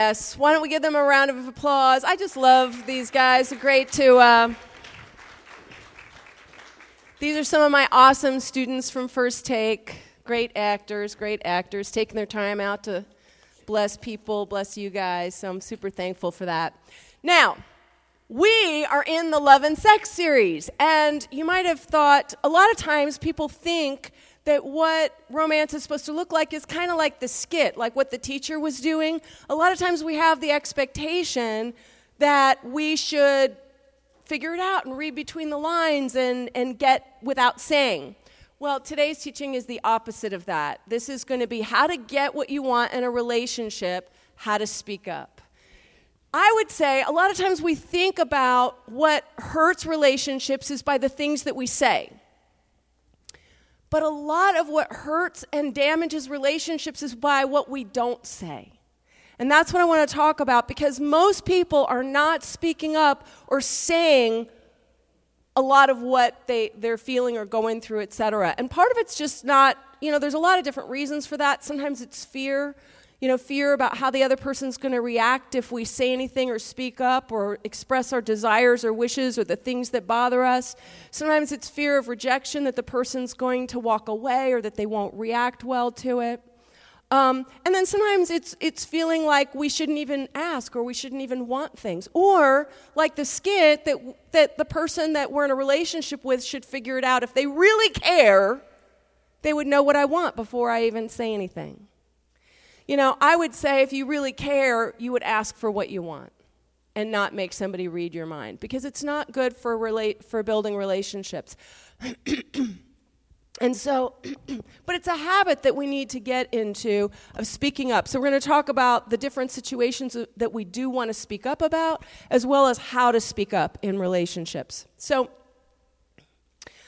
Yes, why don't we give them a round of applause? I just love these guys. Great to. Uh, these are some of my awesome students from First Take. Great actors, great actors, taking their time out to bless people, bless you guys. So I'm super thankful for that. Now, we are in the Love and Sex series, and you might have thought a lot of times people think that what romance is supposed to look like is kind of like the skit, like what the teacher was doing. A lot of times we have the expectation that we should figure it out and read between the lines and, and get without saying. Well, today's teaching is the opposite of that. This is going to be how to get what you want in a relationship, how to speak up. I would say a lot of times we think about what hurts relationships is by the things that we say. But a lot of what hurts and damages relationships is by what we don't say. And that's what I want to talk about because most people are not speaking up or saying a lot of what they, they're feeling or going through, et cetera. And part of it's just not, you know, there's a lot of different reasons for that. Sometimes it's fear you know, fear about how the other person's going to react if we say anything or speak up or express our desires or wishes or the things that bother us. Sometimes it's fear of rejection that the person's going to walk away or that they won't react well to it. Um, and then sometimes it's, it's feeling like we shouldn't even ask or we shouldn't even want things. Or like the skit that, that the person that we're in a relationship with should figure it out. If they really care, they would know what I want before I even say anything. You know, I would say if you really care, you would ask for what you want and not make somebody read your mind because it's not good for relate for building relationships. and so but it's a habit that we need to get into of speaking up. So we're going to talk about the different situations that we do want to speak up about as well as how to speak up in relationships. So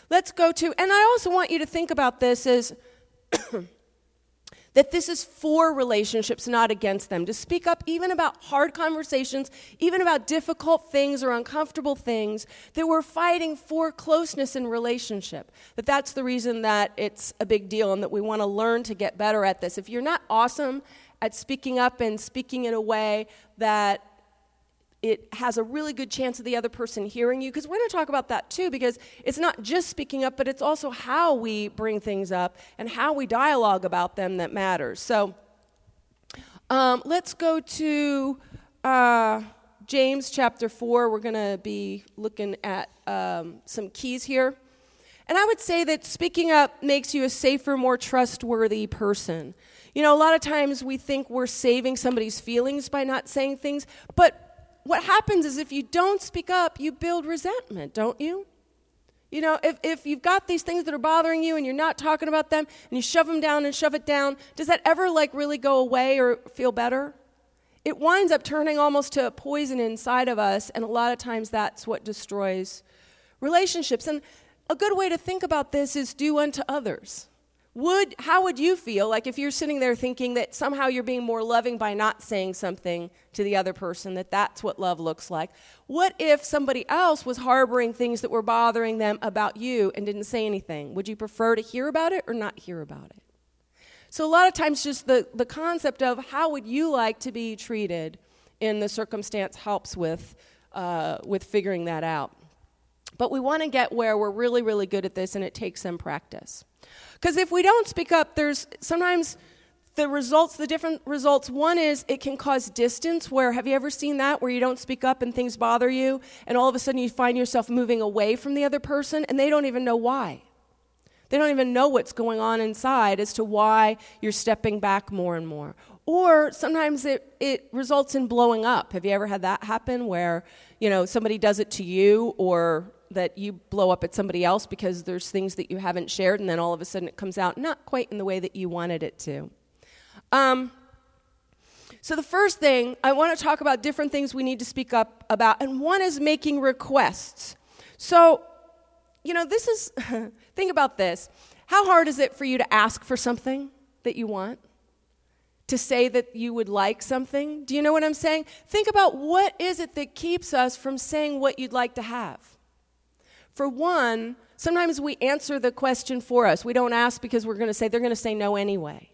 let's go to and I also want you to think about this as that this is for relationships, not against them. To speak up even about hard conversations, even about difficult things or uncomfortable things, that we're fighting for closeness in relationship. That that's the reason that it's a big deal and that we want to learn to get better at this. If you're not awesome at speaking up and speaking in a way that it has a really good chance of the other person hearing you because we're going to talk about that too because it's not just speaking up but it's also how we bring things up and how we dialogue about them that matters. So um, let's go to uh, james chapter 4 we're going to be looking at um, some keys here. And i would say that speaking up makes you a safer more trustworthy person. You know a lot of times we think we're saving somebody's feelings by not saying things but what happens is if you don't speak up, you build resentment, don't you? You know, if, if you've got these things that are bothering you and you're not talking about them and you shove them down and shove it down, does that ever like really go away or feel better? It winds up turning almost to a poison inside of us, and a lot of times that's what destroys relationships. And a good way to think about this is do unto others would how would you feel like if you're sitting there thinking that somehow you're being more loving by not saying something to the other person that that's what love looks like? What if somebody else was harboring things that were bothering them about you and didn't say anything? Would you prefer to hear about it or not hear about it? So a lot of times just the, the concept of how would you like to be treated in the circumstance helps with uh, with figuring that out. But we want to get where we're really really good at this and it takes some practice because if we don't speak up, there's sometimes the results, the different results. One is it can cause distance, where have you ever seen that, where you don't speak up and things bother you, and all of a sudden you find yourself moving away from the other person, and they don't even know why. They don't even know what's going on inside as to why you're stepping back more and more. Or sometimes it, it results in blowing up. Have you ever had that happen where, you know, somebody does it to you or that you blow up at somebody else because there's things that you haven't shared, and then all of a sudden it comes out not quite in the way that you wanted it to. Um, so, the first thing, I want to talk about different things we need to speak up about, and one is making requests. So, you know, this is, think about this. How hard is it for you to ask for something that you want? To say that you would like something? Do you know what I'm saying? Think about what is it that keeps us from saying what you'd like to have. For one, sometimes we answer the question for us. We don't ask because we're going to say they're going to say no anyway.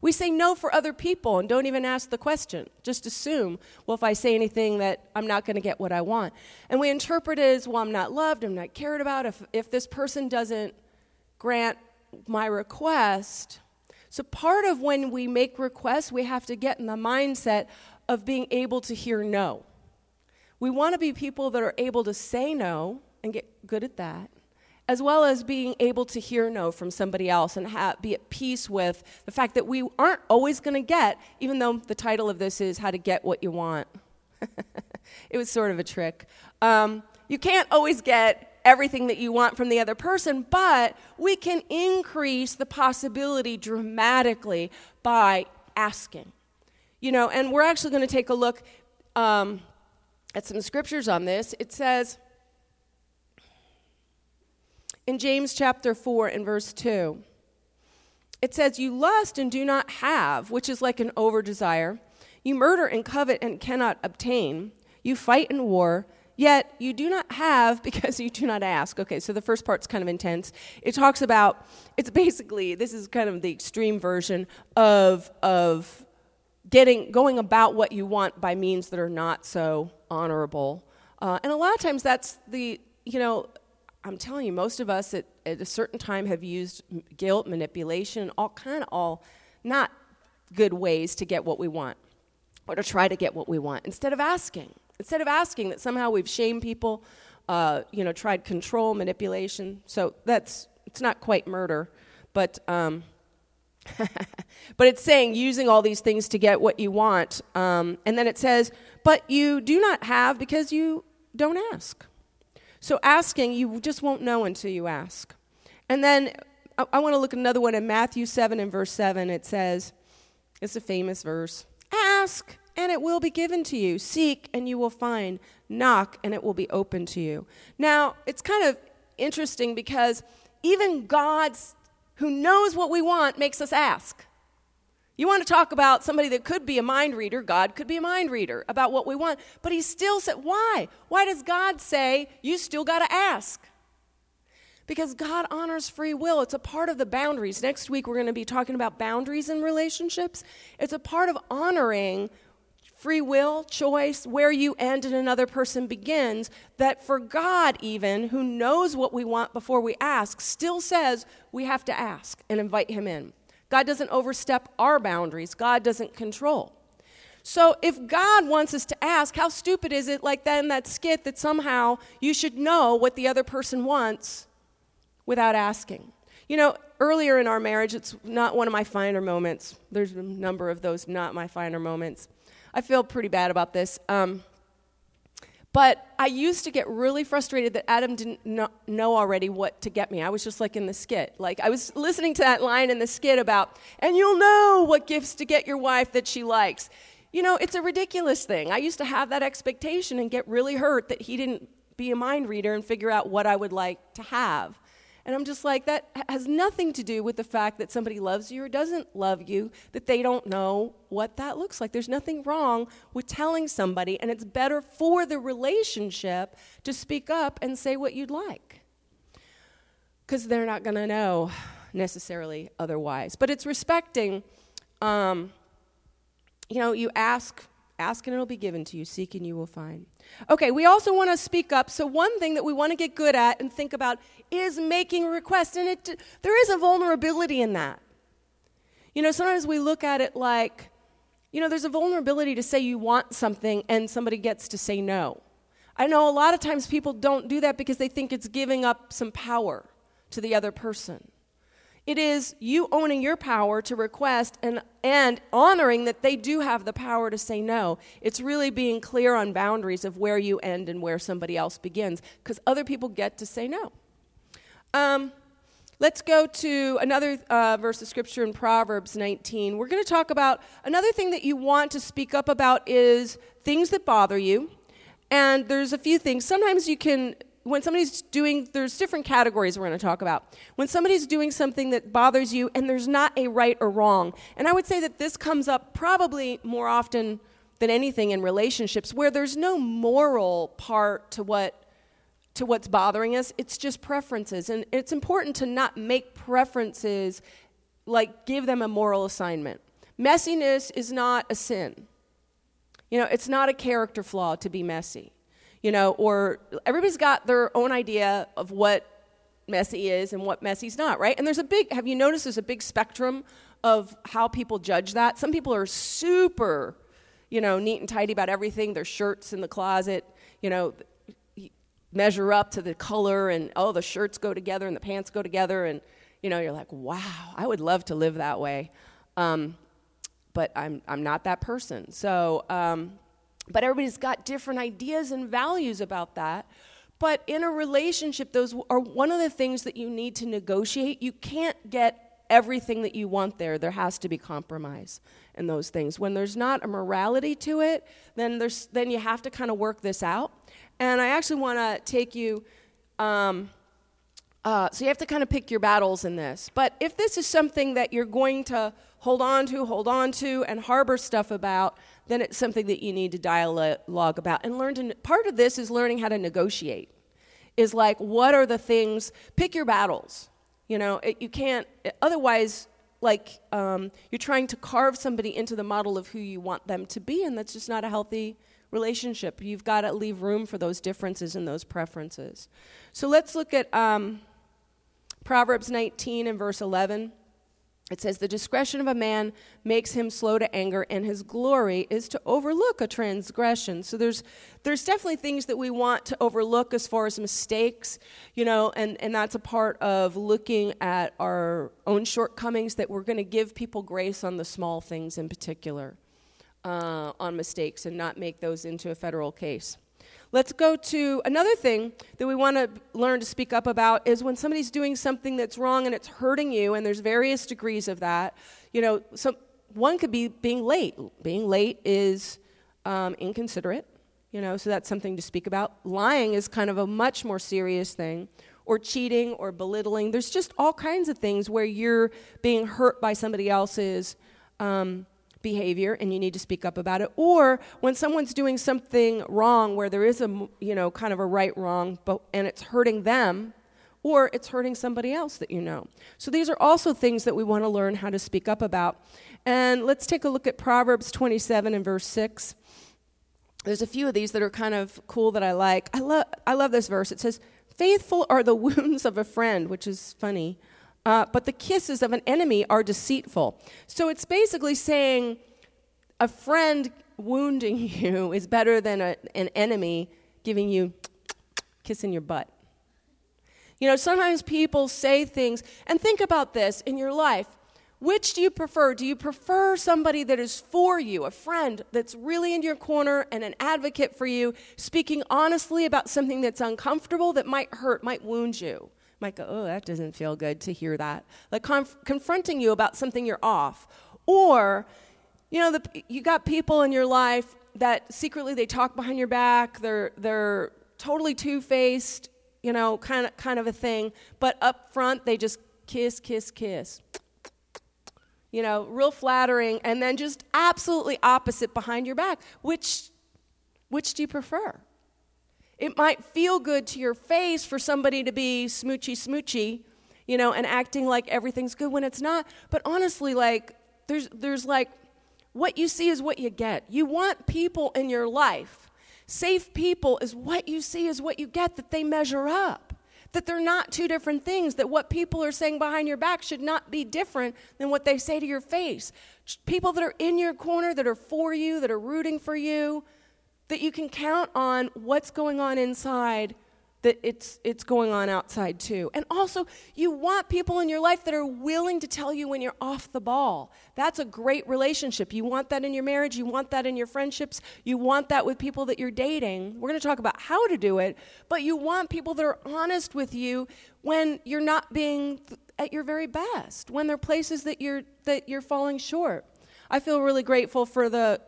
We say no for other people and don't even ask the question. Just assume, well, if I say anything, that I'm not going to get what I want. And we interpret it as, well, I'm not loved, I'm not cared about. If, if this person doesn't grant my request. So, part of when we make requests, we have to get in the mindset of being able to hear no. We want to be people that are able to say no and get good at that as well as being able to hear no from somebody else and ha- be at peace with the fact that we aren't always going to get, even though the title of this is How to Get What You Want. it was sort of a trick. Um, you can't always get everything that you want from the other person, but we can increase the possibility dramatically by asking. You know, and we're actually going to take a look um, at some scriptures on this. It says, in James chapter 4 and verse 2. It says, You lust and do not have, which is like an over desire. You murder and covet and cannot obtain. You fight in war, yet you do not have because you do not ask. Okay, so the first part's kind of intense. It talks about, it's basically, this is kind of the extreme version of, of getting, going about what you want by means that are not so honorable. Uh, and a lot of times that's the, you know, I'm telling you, most of us at, at a certain time have used guilt, manipulation, all kind of all not good ways to get what we want or to try to get what we want instead of asking. Instead of asking that somehow we've shamed people, uh, you know, tried control, manipulation. So that's, it's not quite murder, but, um, but it's saying using all these things to get what you want. Um, and then it says, but you do not have because you don't ask. So asking, you just won't know until you ask. And then I, I want to look at another one in Matthew 7 and verse 7. It says, it's a famous verse Ask, and it will be given to you. Seek, and you will find. Knock, and it will be open to you. Now, it's kind of interesting because even God, who knows what we want, makes us ask. You want to talk about somebody that could be a mind reader, God could be a mind reader about what we want, but he still said, why? Why does God say you still got to ask? Because God honors free will. It's a part of the boundaries. Next week, we're going to be talking about boundaries in relationships. It's a part of honoring free will, choice, where you end and another person begins, that for God, even, who knows what we want before we ask, still says we have to ask and invite Him in. God doesn't overstep our boundaries, God doesn't control. So if God wants us to ask, how stupid is it, like that in that skit, that somehow you should know what the other person wants without asking? You know, earlier in our marriage, it's not one of my finer moments. There's a number of those not my finer moments. I feel pretty bad about this. Um, but I used to get really frustrated that Adam didn't know already what to get me. I was just like in the skit. Like I was listening to that line in the skit about, and you'll know what gifts to get your wife that she likes. You know, it's a ridiculous thing. I used to have that expectation and get really hurt that he didn't be a mind reader and figure out what I would like to have. And I'm just like, that has nothing to do with the fact that somebody loves you or doesn't love you, that they don't know what that looks like. There's nothing wrong with telling somebody, and it's better for the relationship to speak up and say what you'd like. Because they're not going to know necessarily otherwise. But it's respecting, um, you know, you ask Ask and it'll be given to you. Seek and you will find. Okay, we also want to speak up. So, one thing that we want to get good at and think about is making a request. And it, there is a vulnerability in that. You know, sometimes we look at it like, you know, there's a vulnerability to say you want something and somebody gets to say no. I know a lot of times people don't do that because they think it's giving up some power to the other person. It is you owning your power to request and, and honoring that they do have the power to say no. It's really being clear on boundaries of where you end and where somebody else begins because other people get to say no. Um, let's go to another uh, verse of scripture in Proverbs 19. We're going to talk about another thing that you want to speak up about is things that bother you. And there's a few things. Sometimes you can when somebody's doing, there's different categories we're going to talk about. When somebody's doing something that bothers you and there's not a right or wrong, and I would say that this comes up probably more often than anything in relationships where there's no moral part to what to what's bothering us it's just preferences and it's important to not make preferences like give them a moral assignment messiness is not a sin. You know, it's not a character flaw to be messy. You know, or everybody's got their own idea of what messy is and what messy's not, right? And there's a big, have you noticed there's a big spectrum of how people judge that? Some people are super, you know, neat and tidy about everything, their shirts in the closet, you know, measure up to the color and oh, the shirts go together and the pants go together. And, you know, you're like, wow, I would love to live that way. Um, but I'm, I'm not that person. So, um, but everybody's got different ideas and values about that. But in a relationship, those are one of the things that you need to negotiate. You can't get everything that you want there. There has to be compromise in those things. When there's not a morality to it, then there's then you have to kind of work this out. And I actually want to take you. Um, uh, so you have to kind of pick your battles in this. But if this is something that you're going to hold on to, hold on to, and harbor stuff about, then it's something that you need to dialogue about and learn to. Part of this is learning how to negotiate. Is like, what are the things? Pick your battles. You know, it, you can't. Otherwise, like um, you're trying to carve somebody into the model of who you want them to be, and that's just not a healthy relationship. You've got to leave room for those differences and those preferences. So let's look at um, Proverbs 19 and verse 11. It says, The discretion of a man makes him slow to anger, and his glory is to overlook a transgression. So there's, there's definitely things that we want to overlook as far as mistakes, you know, and, and that's a part of looking at our own shortcomings that we're going to give people grace on the small things in particular, uh, on mistakes, and not make those into a federal case. Let's go to another thing that we want to learn to speak up about is when somebody's doing something that's wrong and it's hurting you, and there's various degrees of that. You know, some, one could be being late. Being late is um, inconsiderate, you know, so that's something to speak about. Lying is kind of a much more serious thing, or cheating or belittling. There's just all kinds of things where you're being hurt by somebody else's. Um, behavior and you need to speak up about it. Or when someone's doing something wrong where there is a you know kind of a right wrong but and it's hurting them or it's hurting somebody else that you know. So these are also things that we want to learn how to speak up about. And let's take a look at proverbs 27 and verse 6 there's a few of these that are kind of cool that i like. I love i love this verse. It says faithful are the wounds of a friend which is funny uh, but the kisses of an enemy are deceitful. So it's basically saying a friend wounding you is better than a, an enemy giving you kissing your butt. You know, sometimes people say things, and think about this in your life. Which do you prefer? Do you prefer somebody that is for you, a friend that's really in your corner and an advocate for you, speaking honestly about something that's uncomfortable that might hurt, might wound you? Might go, oh, that doesn't feel good to hear that. Like conf- confronting you about something you're off. Or, you know, the, you got people in your life that secretly they talk behind your back, they're, they're totally two faced, you know, kind of, kind of a thing, but up front they just kiss, kiss, kiss. You know, real flattering, and then just absolutely opposite behind your back. Which, which do you prefer? It might feel good to your face for somebody to be smoochy smoochy, you know, and acting like everything's good when it's not. But honestly, like, there's, there's like, what you see is what you get. You want people in your life. Safe people is what you see is what you get, that they measure up. That they're not two different things, that what people are saying behind your back should not be different than what they say to your face. People that are in your corner, that are for you, that are rooting for you, that you can count on what's going on inside that it's it's going on outside too. And also, you want people in your life that are willing to tell you when you're off the ball. That's a great relationship. You want that in your marriage, you want that in your friendships, you want that with people that you're dating. We're going to talk about how to do it, but you want people that are honest with you when you're not being at your very best, when there are places that you're that you're falling short. I feel really grateful for the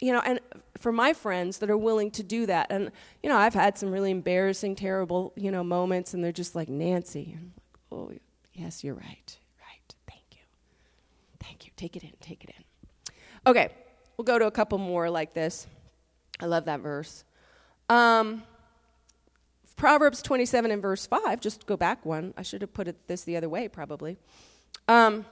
you know, and for my friends that are willing to do that. And, you know, I've had some really embarrassing, terrible, you know, moments, and they're just like, Nancy. And I'm like, oh, yes, you're right. Right. Thank you. Thank you. Take it in. Take it in. Okay, we'll go to a couple more like this. I love that verse. Um, Proverbs 27 and verse 5, just go back one. I should have put it this the other way, probably. Um,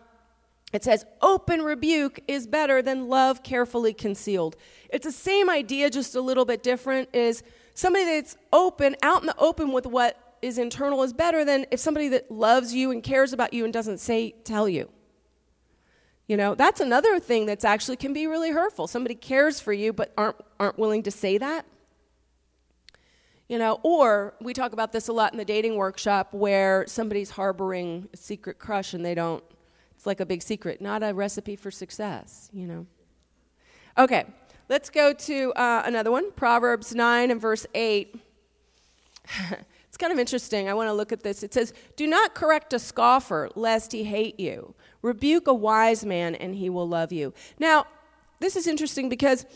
It says, open rebuke is better than love carefully concealed. It's the same idea, just a little bit different. Is somebody that's open, out in the open with what is internal, is better than if somebody that loves you and cares about you and doesn't say, tell you. You know, that's another thing that's actually can be really hurtful. Somebody cares for you but aren't, aren't willing to say that. You know, or we talk about this a lot in the dating workshop where somebody's harboring a secret crush and they don't it's like a big secret, not a recipe for success, you know. Okay, let's go to uh, another one Proverbs 9 and verse 8. it's kind of interesting. I want to look at this. It says, Do not correct a scoffer, lest he hate you. Rebuke a wise man, and he will love you. Now, this is interesting because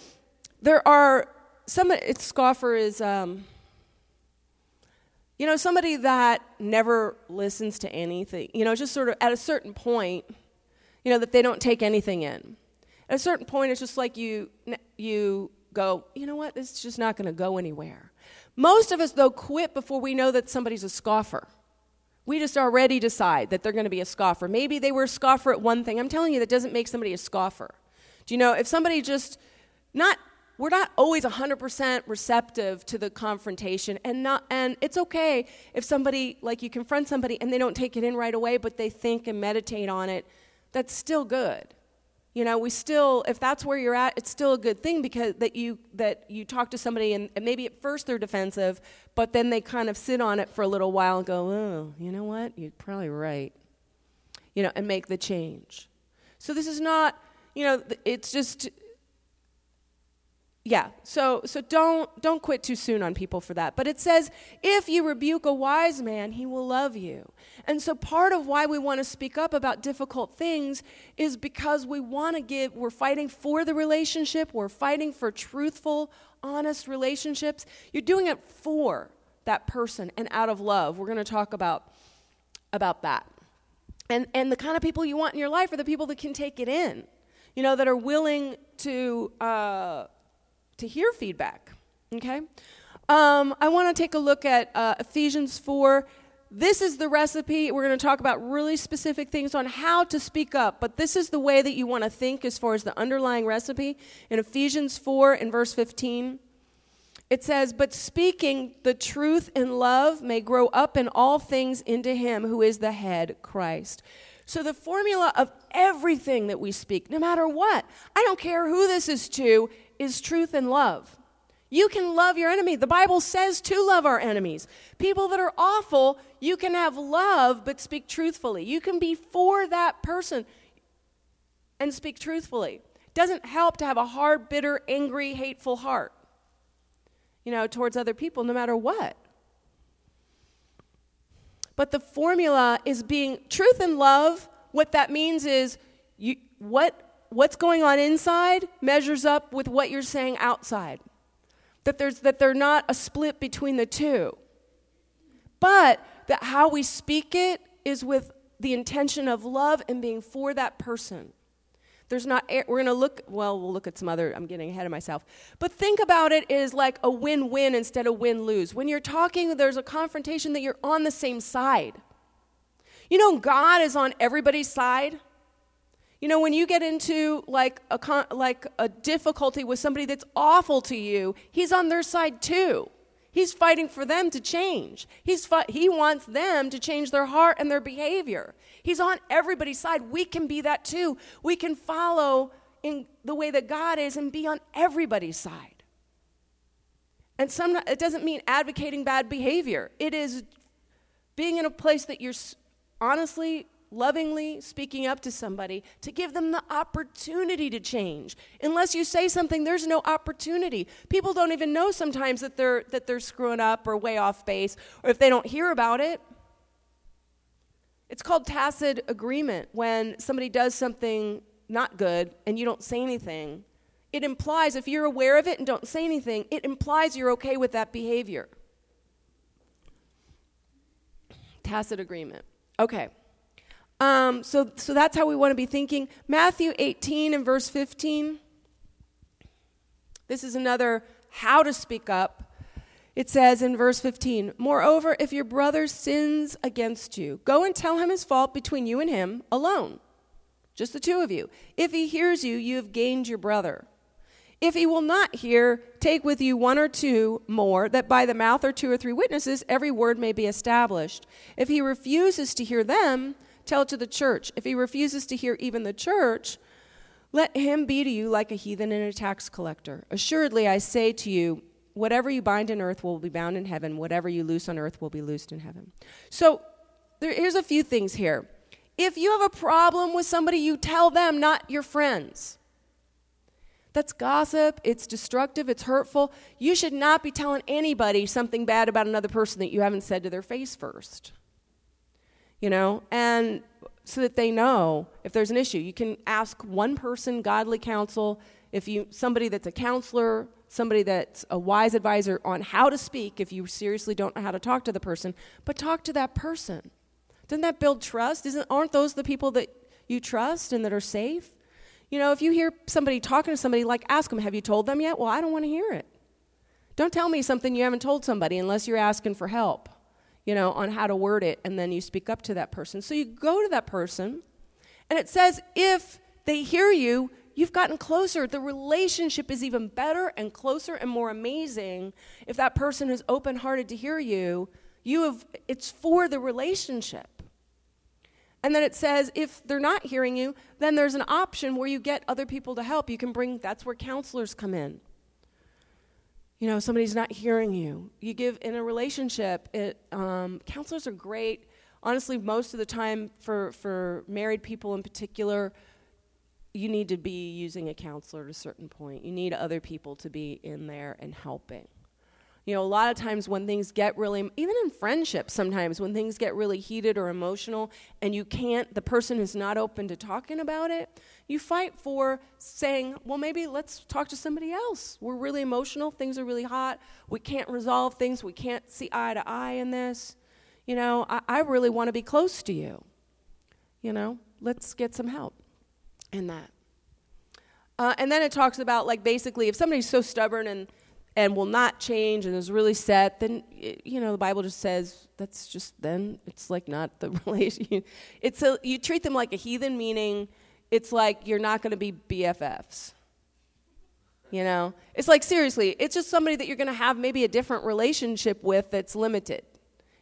there are some, it's scoffer is. Um, you know, somebody that never listens to anything, you know, just sort of at a certain point, you know, that they don't take anything in. At a certain point, it's just like you, you go, you know what, this is just not going to go anywhere. Most of us, though, quit before we know that somebody's a scoffer. We just already decide that they're going to be a scoffer. Maybe they were a scoffer at one thing. I'm telling you, that doesn't make somebody a scoffer. Do you know, if somebody just, not we're not always 100% receptive to the confrontation and not and it's okay if somebody like you confront somebody and they don't take it in right away but they think and meditate on it that's still good. You know we still if that's where you're at it's still a good thing because that you that you talk to somebody and, and maybe at first they're defensive but then they kind of sit on it for a little while and go oh you know what? You're probably right you know and make the change. So this is not you know it's just yeah so so don't don't quit too soon on people for that. But it says if you rebuke a wise man he will love you. And so part of why we want to speak up about difficult things is because we want to give we're fighting for the relationship we're fighting for truthful honest relationships. You're doing it for that person and out of love. We're going to talk about about that. And and the kind of people you want in your life are the people that can take it in you know that are willing to uh, to hear feedback. Okay? Um, I want to take a look at uh, Ephesians 4. This is the recipe. We're going to talk about really specific things on how to speak up, but this is the way that you want to think as far as the underlying recipe. In Ephesians 4, in verse 15, it says, But speaking the truth in love may grow up in all things into him who is the head, Christ. So, the formula of everything that we speak, no matter what, I don't care who this is to, is truth and love. You can love your enemy. The Bible says to love our enemies. People that are awful, you can have love but speak truthfully. You can be for that person and speak truthfully. Doesn't help to have a hard, bitter, angry, hateful heart, you know, towards other people, no matter what. But the formula is being truth and love. What that means is you, what what's going on inside measures up with what you're saying outside. That, there's, that they're not a split between the two. But that how we speak it is with the intention of love and being for that person. There's not, we're going to look, well, we'll look at some other, I'm getting ahead of myself. But think about it as like a win win instead of win lose. When you're talking, there's a confrontation that you're on the same side. You know, God is on everybody's side. You know, when you get into like a con- like a difficulty with somebody that's awful to you, he's on their side too. He's fighting for them to change. He's fi- he wants them to change their heart and their behavior. He's on everybody's side. We can be that too. We can follow in the way that God is and be on everybody's side. And some, it doesn't mean advocating bad behavior. It is being in a place that you're honestly lovingly speaking up to somebody to give them the opportunity to change. Unless you say something, there's no opportunity. People don't even know sometimes that they're that they're screwing up or way off base, or if they don't hear about it. It's called tacit agreement when somebody does something not good and you don't say anything. It implies, if you're aware of it and don't say anything, it implies you're okay with that behavior. Tacit agreement. Okay. Um, so, so that's how we want to be thinking. Matthew 18 and verse 15. This is another how to speak up. It says in verse 15, Moreover, if your brother sins against you, go and tell him his fault between you and him alone. just the two of you. If he hears you, you have gained your brother. If he will not hear, take with you one or two more, that by the mouth of two or three witnesses every word may be established. If he refuses to hear them, tell it to the church. If he refuses to hear even the church, let him be to you like a heathen and a tax collector. Assuredly, I say to you, whatever you bind in earth will be bound in heaven, whatever you loose on earth will be loosed in heaven. So, there, here's a few things here. If you have a problem with somebody, you tell them, not your friends. That's gossip. It's destructive. It's hurtful. You should not be telling anybody something bad about another person that you haven't said to their face first. You know, and so that they know if there's an issue. You can ask one person godly counsel. If you somebody that's a counselor, somebody that's a wise advisor on how to speak if you seriously don't know how to talk to the person, but talk to that person. Doesn't that build trust? Isn't aren't those the people that you trust and that are safe? You know, if you hear somebody talking to somebody, like ask them, have you told them yet? Well, I don't want to hear it. Don't tell me something you haven't told somebody unless you're asking for help, you know, on how to word it, and then you speak up to that person. So you go to that person, and it says if they hear you, you've gotten closer. The relationship is even better and closer and more amazing if that person is open hearted to hear you. You have, it's for the relationship. And then it says if they're not hearing you, then there's an option where you get other people to help. You can bring, that's where counselors come in. You know, somebody's not hearing you. You give in a relationship, it, um, counselors are great. Honestly, most of the time, for, for married people in particular, you need to be using a counselor at a certain point. You need other people to be in there and helping you know, a lot of times when things get really, even in friendships, sometimes when things get really heated or emotional and you can't, the person is not open to talking about it, you fight for saying, well, maybe let's talk to somebody else. We're really emotional, things are really hot, we can't resolve things, we can't see eye to eye in this. You know, I, I really want to be close to you. You know, let's get some help in that. Uh, and then it talks about, like, basically, if somebody's so stubborn and and will not change and is really set, then you know the Bible just says that's just then it's like not the relation. It's a, you treat them like a heathen, meaning it's like you're not going to be BFFs. You know, it's like seriously, it's just somebody that you're going to have maybe a different relationship with that's limited.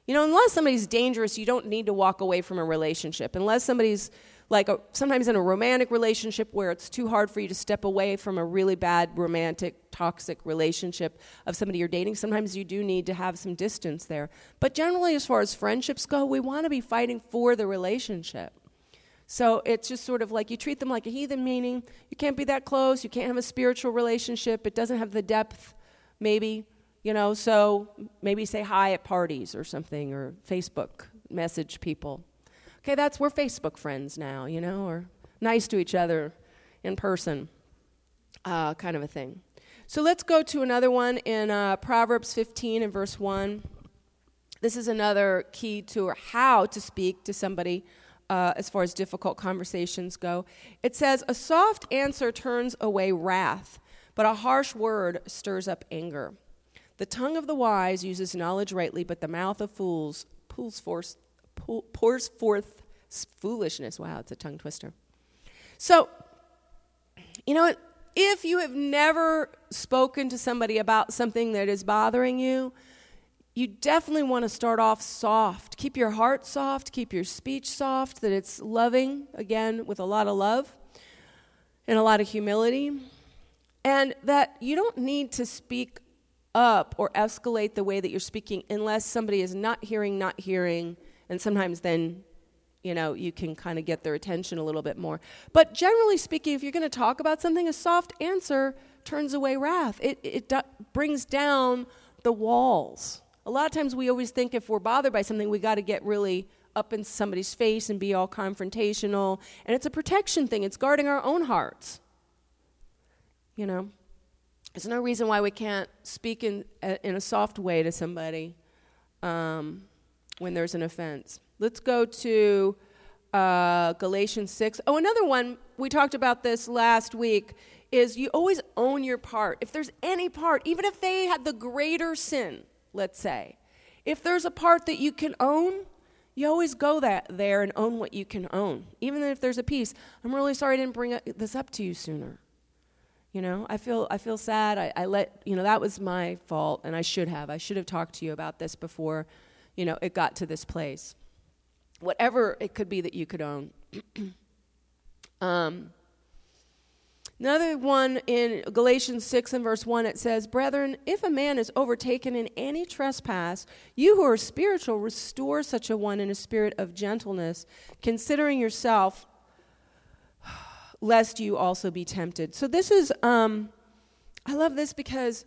You know, unless somebody's dangerous, you don't need to walk away from a relationship. Unless somebody's like a, sometimes in a romantic relationship where it's too hard for you to step away from a really bad romantic toxic relationship of somebody you're dating sometimes you do need to have some distance there but generally as far as friendships go we want to be fighting for the relationship so it's just sort of like you treat them like a heathen meaning. You can't be that close. You can't have a spiritual relationship. It doesn't have the depth maybe you know. So maybe say hi at parties or something or facebook message people. Okay, that's we're Facebook friends now, you know, or nice to each other in person, uh, kind of a thing. So let's go to another one in uh, Proverbs 15 and verse 1. This is another key to how to speak to somebody uh, as far as difficult conversations go. It says, A soft answer turns away wrath, but a harsh word stirs up anger. The tongue of the wise uses knowledge rightly, but the mouth of fools forth pours forth foolishness. Wow, it's a tongue twister. So, you know? If you have never spoken to somebody about something that is bothering you, you definitely want to start off soft. Keep your heart soft, keep your speech soft, that it's loving, again, with a lot of love and a lot of humility. And that you don't need to speak up or escalate the way that you're speaking unless somebody is not hearing, not hearing, and sometimes then you know you can kind of get their attention a little bit more. But generally speaking if you're going to talk about something a soft answer turns away wrath. It, it do- brings down the walls a lot of times we always think if we're bothered by something we got to get really up in somebody's face and be all confrontational and it's a protection thing it's guarding our own hearts you know there's no reason why we can't speak in, in a soft way to somebody um, when there's an offense. Let's go to uh, Galatians 6. Oh, another one, we talked about this last week, is you always own your part. If there's any part, even if they had the greater sin, let's say, if there's a part that you can own, You always go that there and own what you can own. Even if there's a piece, I'm really sorry I didn't bring this up to you sooner. You know, I feel I feel sad. I, I let you know that was my fault, and I should have. I should have talked to you about this before, you know, it got to this place. Whatever it could be that you could own. um, Another one in Galatians 6 and verse 1, it says, Brethren, if a man is overtaken in any trespass, you who are spiritual, restore such a one in a spirit of gentleness, considering yourself, lest you also be tempted. So this is, um, I love this because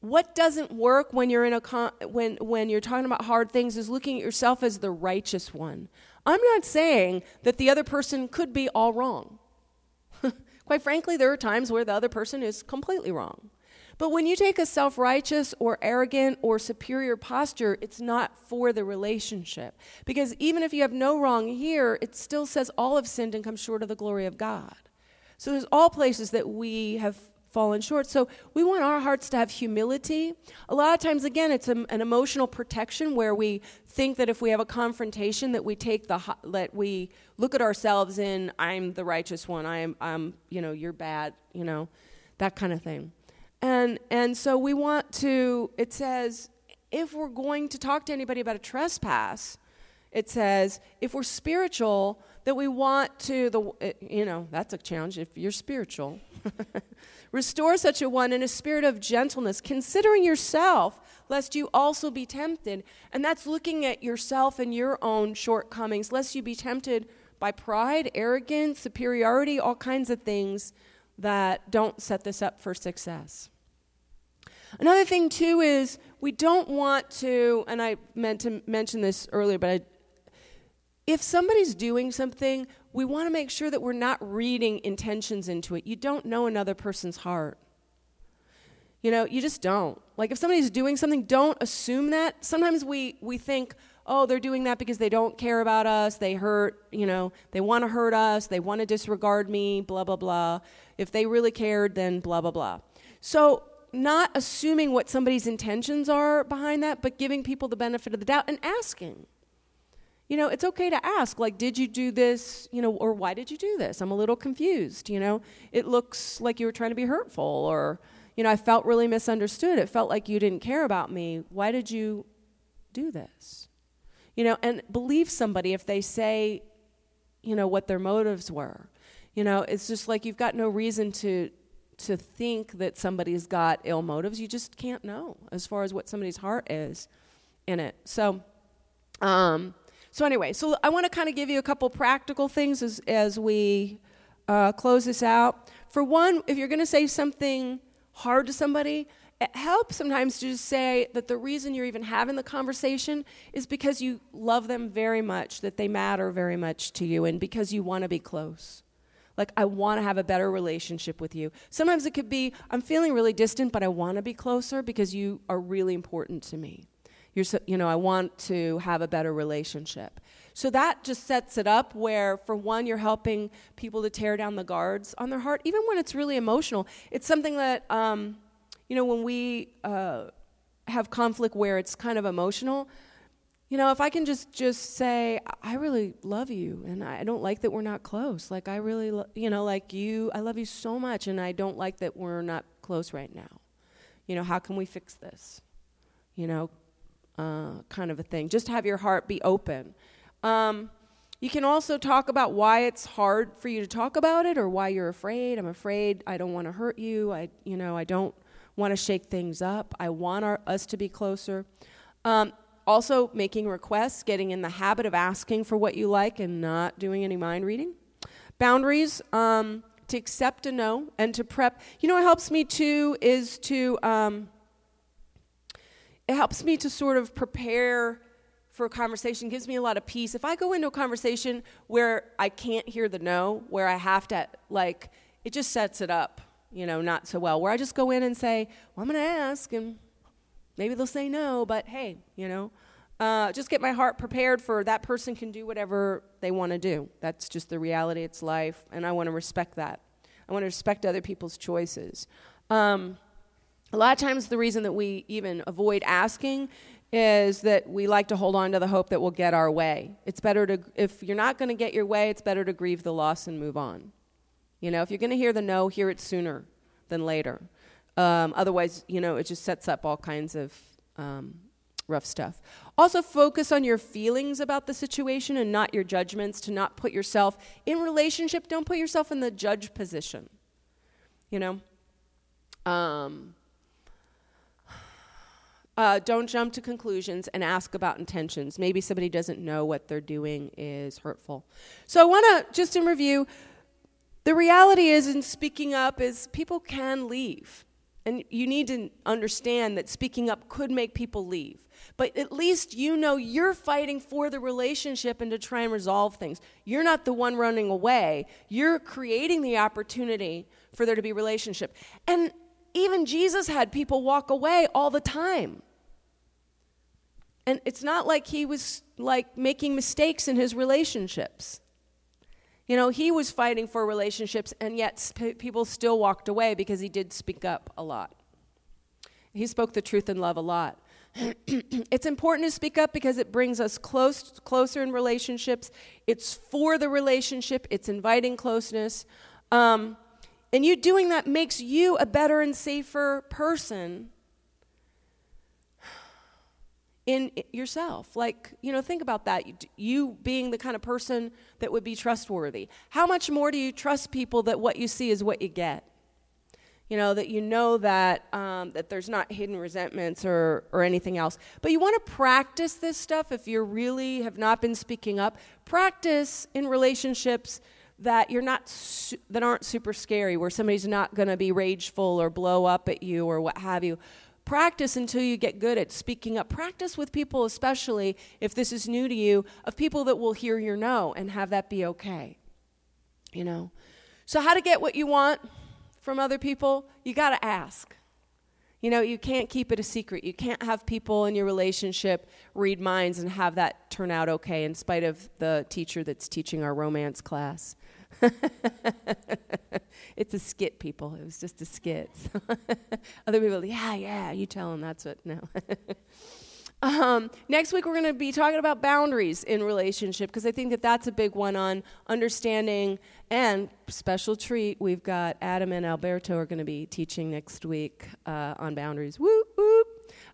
what doesn't work when you're in a con- when when you're talking about hard things is looking at yourself as the righteous one. I'm not saying that the other person could be all wrong. Quite frankly, there are times where the other person is completely wrong. But when you take a self righteous or arrogant or superior posture, it's not for the relationship. Because even if you have no wrong here, it still says all have sinned and come short of the glory of God. So there's all places that we have fallen short. So we want our hearts to have humility. A lot of times, again, it's a, an emotional protection where we think that if we have a confrontation, that we take the that we look at ourselves in I'm the righteous one. I am I'm you know you're bad. You know that kind of thing. And and so we want to. It says if we're going to talk to anybody about a trespass, it says if we're spiritual that we want to the you know that's a challenge if you're spiritual Restore such a one in a spirit of gentleness, considering yourself, lest you also be tempted. And that's looking at yourself and your own shortcomings, lest you be tempted by pride, arrogance, superiority, all kinds of things that don't set this up for success. Another thing, too, is we don't want to, and I meant to mention this earlier, but I, if somebody's doing something we want to make sure that we're not reading intentions into it. You don't know another person's heart. You know, you just don't. Like if somebody's doing something, don't assume that. Sometimes we, we think, oh, they're doing that because they don't care about us, they hurt, you know, they want to hurt us, they want to disregard me, blah, blah, blah. If they really cared, then blah, blah, blah. So, not assuming what somebody's intentions are behind that, but giving people the benefit of the doubt and asking you know, it's okay to ask, like, did you do this, you know, or why did you do this? I'm a little confused, you know. It looks like you were trying to be hurtful, or, you know, I felt really misunderstood. It felt like you didn't care about me. Why did you do this? You know, and believe somebody if they say, you know, what their motives were. You know, it's just like you've got no reason to to think that somebody's got ill motives. You just can't know as far as what somebody's heart is in it. So, um, so, anyway, so I want to kind of give you a couple practical things as, as we uh, close this out. For one, if you're going to say something hard to somebody, it helps sometimes to just say that the reason you're even having the conversation is because you love them very much, that they matter very much to you, and because you want to be close. Like, I want to have a better relationship with you. Sometimes it could be, I'm feeling really distant, but I want to be closer because you are really important to me. You're so, you know, I want to have a better relationship. So that just sets it up where, for one, you're helping people to tear down the guards on their heart, even when it's really emotional. It's something that, um, you know, when we uh, have conflict where it's kind of emotional, you know, if I can just just say, I really love you, and I don't like that we're not close. Like I really, lo- you know, like you, I love you so much, and I don't like that we're not close right now. You know, how can we fix this? You know, uh, kind of a thing. Just have your heart be open. Um, you can also talk about why it's hard for you to talk about it or why you're afraid. I'm afraid I don't want to hurt you. I, you know, I don't want to shake things up. I want our, us to be closer. Um, also, making requests, getting in the habit of asking for what you like and not doing any mind reading. Boundaries, um, to accept a no and to prep. You know what helps me too is to. Um, it helps me to sort of prepare for a conversation, gives me a lot of peace. If I go into a conversation where I can't hear the no, where I have to, like, it just sets it up, you know, not so well. Where I just go in and say, well, I'm going to ask, and maybe they'll say no, but hey, you know, uh, just get my heart prepared for that person can do whatever they want to do. That's just the reality. It's life, and I want to respect that. I want to respect other people's choices. Um, a lot of times, the reason that we even avoid asking is that we like to hold on to the hope that we'll get our way. It's better to, if you're not going to get your way, it's better to grieve the loss and move on. You know, if you're going to hear the no, hear it sooner than later. Um, otherwise, you know, it just sets up all kinds of um, rough stuff. Also, focus on your feelings about the situation and not your judgments, to not put yourself in relationship, don't put yourself in the judge position. You know? Um, uh, don't jump to conclusions and ask about intentions. Maybe somebody doesn't know what they're doing is hurtful. So I want to just in review. The reality is, in speaking up, is people can leave, and you need to understand that speaking up could make people leave. But at least you know you're fighting for the relationship and to try and resolve things. You're not the one running away. You're creating the opportunity for there to be relationship. And even Jesus had people walk away all the time. And it's not like he was like making mistakes in his relationships. You know, he was fighting for relationships, and yet sp- people still walked away because he did speak up a lot. He spoke the truth in love a lot. it's important to speak up because it brings us close, closer in relationships. It's for the relationship, it's inviting closeness. Um, and you doing that makes you a better and safer person in yourself. Like, you know, think about that. You being the kind of person that would be trustworthy. How much more do you trust people that what you see is what you get? You know, that you know that, um, that there's not hidden resentments or, or anything else. But you want to practice this stuff if you really have not been speaking up. Practice in relationships that you're not su- that aren't super scary where somebody's not going to be rageful or blow up at you or what have you practice until you get good at speaking up. Practice with people, especially if this is new to you, of people that will hear your no and have that be okay. You know? So, how to get what you want from other people? You got to ask. You know, you can't keep it a secret. You can't have people in your relationship read minds and have that turn out okay, in spite of the teacher that's teaching our romance class. it's a skit, people. It was just a skit. Other people, yeah, yeah, you tell them that's what, no. um, next week, we're going to be talking about boundaries in relationship because I think that that's a big one on understanding and special treat. We've got Adam and Alberto are going to be teaching next week uh, on boundaries. Whoop, whoop.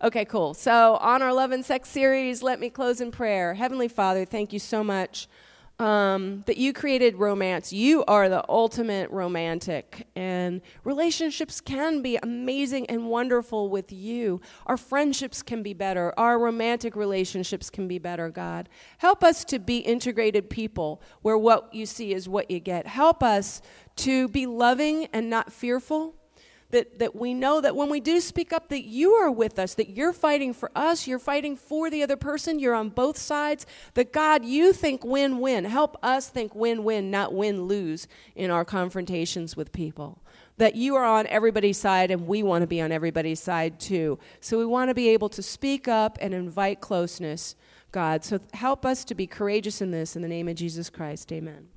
Okay, cool. So, on our Love and Sex series, let me close in prayer. Heavenly Father, thank you so much um, that you created romance. You are the ultimate romantic, and relationships can be amazing and wonderful with you. Our friendships can be better. Our romantic relationships can be better, God. Help us to be integrated people where what you see is what you get. Help us to be loving and not fearful that, that we know that when we do speak up that you are with us that you're fighting for us you're fighting for the other person you're on both sides that god you think win-win. Help us think win-win not win-lose in our confrontations with people. That you are on everybody's side and we want to be on everybody's side too. So we want to be able to speak up and invite closeness god. So help us to be courageous in this in the name of jesus christ. Amen